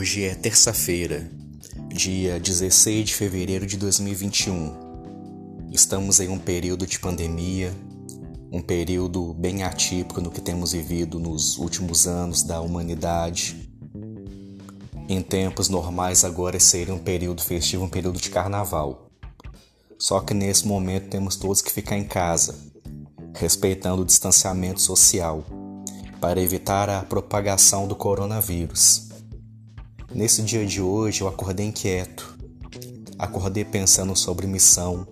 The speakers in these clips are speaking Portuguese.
Hoje é terça-feira, dia 16 de fevereiro de 2021. Estamos em um período de pandemia, um período bem atípico no que temos vivido nos últimos anos da humanidade. Em tempos normais, agora seria um período festivo, um período de carnaval. Só que nesse momento temos todos que ficar em casa, respeitando o distanciamento social, para evitar a propagação do coronavírus. Nesse dia de hoje eu acordei inquieto, acordei pensando sobre missão,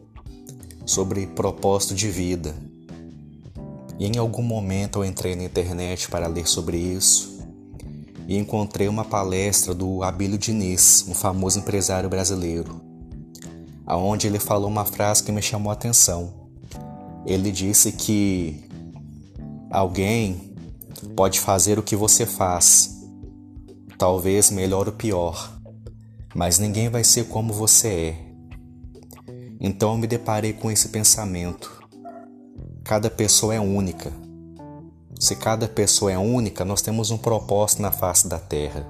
sobre propósito de vida. E em algum momento eu entrei na internet para ler sobre isso e encontrei uma palestra do Abílio Diniz, um famoso empresário brasileiro, aonde ele falou uma frase que me chamou a atenção. Ele disse que alguém pode fazer o que você faz, talvez melhor ou pior, mas ninguém vai ser como você é. Então eu me deparei com esse pensamento. Cada pessoa é única. Se cada pessoa é única, nós temos um propósito na face da Terra.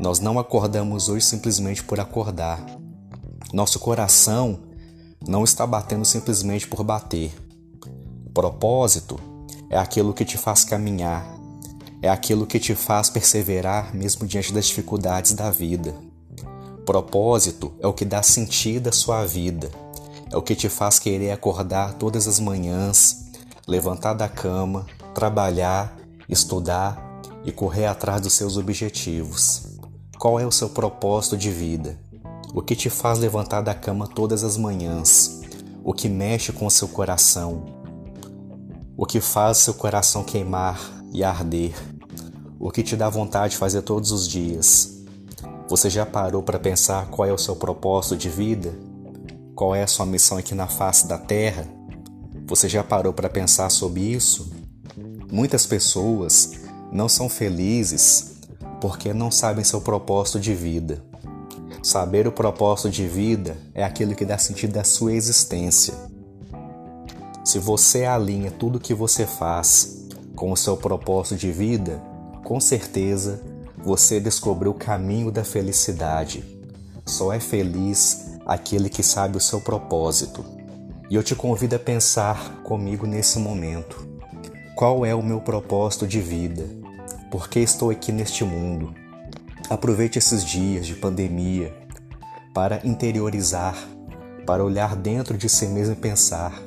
Nós não acordamos hoje simplesmente por acordar. Nosso coração não está batendo simplesmente por bater. Propósito é aquilo que te faz caminhar, é aquilo que te faz perseverar mesmo diante das dificuldades da vida. Propósito é o que dá sentido à sua vida, é o que te faz querer acordar todas as manhãs, levantar da cama, trabalhar, estudar e correr atrás dos seus objetivos. Qual é o seu propósito de vida? O que te faz levantar da cama todas as manhãs? O que mexe com o seu coração? O que faz seu coração queimar e arder. O que te dá vontade de fazer todos os dias. Você já parou para pensar qual é o seu propósito de vida? Qual é a sua missão aqui na face da Terra? Você já parou para pensar sobre isso? Muitas pessoas não são felizes porque não sabem seu propósito de vida. Saber o propósito de vida é aquilo que dá sentido à sua existência. Se você alinha tudo o que você faz com o seu propósito de vida, com certeza você descobriu o caminho da felicidade. Só é feliz aquele que sabe o seu propósito. E eu te convido a pensar comigo nesse momento. Qual é o meu propósito de vida? Por que estou aqui neste mundo? Aproveite esses dias de pandemia para interiorizar, para olhar dentro de si mesmo e pensar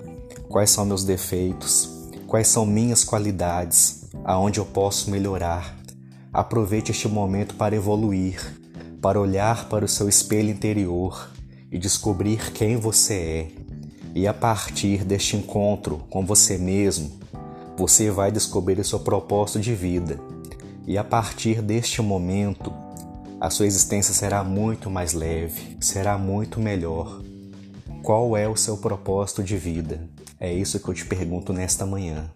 quais são meus defeitos, quais são minhas qualidades, aonde eu posso melhorar. Aproveite este momento para evoluir, para olhar para o seu espelho interior e descobrir quem você é. E a partir deste encontro com você mesmo, você vai descobrir o seu propósito de vida. E a partir deste momento, a sua existência será muito mais leve, será muito melhor. Qual é o seu propósito de vida? É isso que eu te pergunto nesta manhã.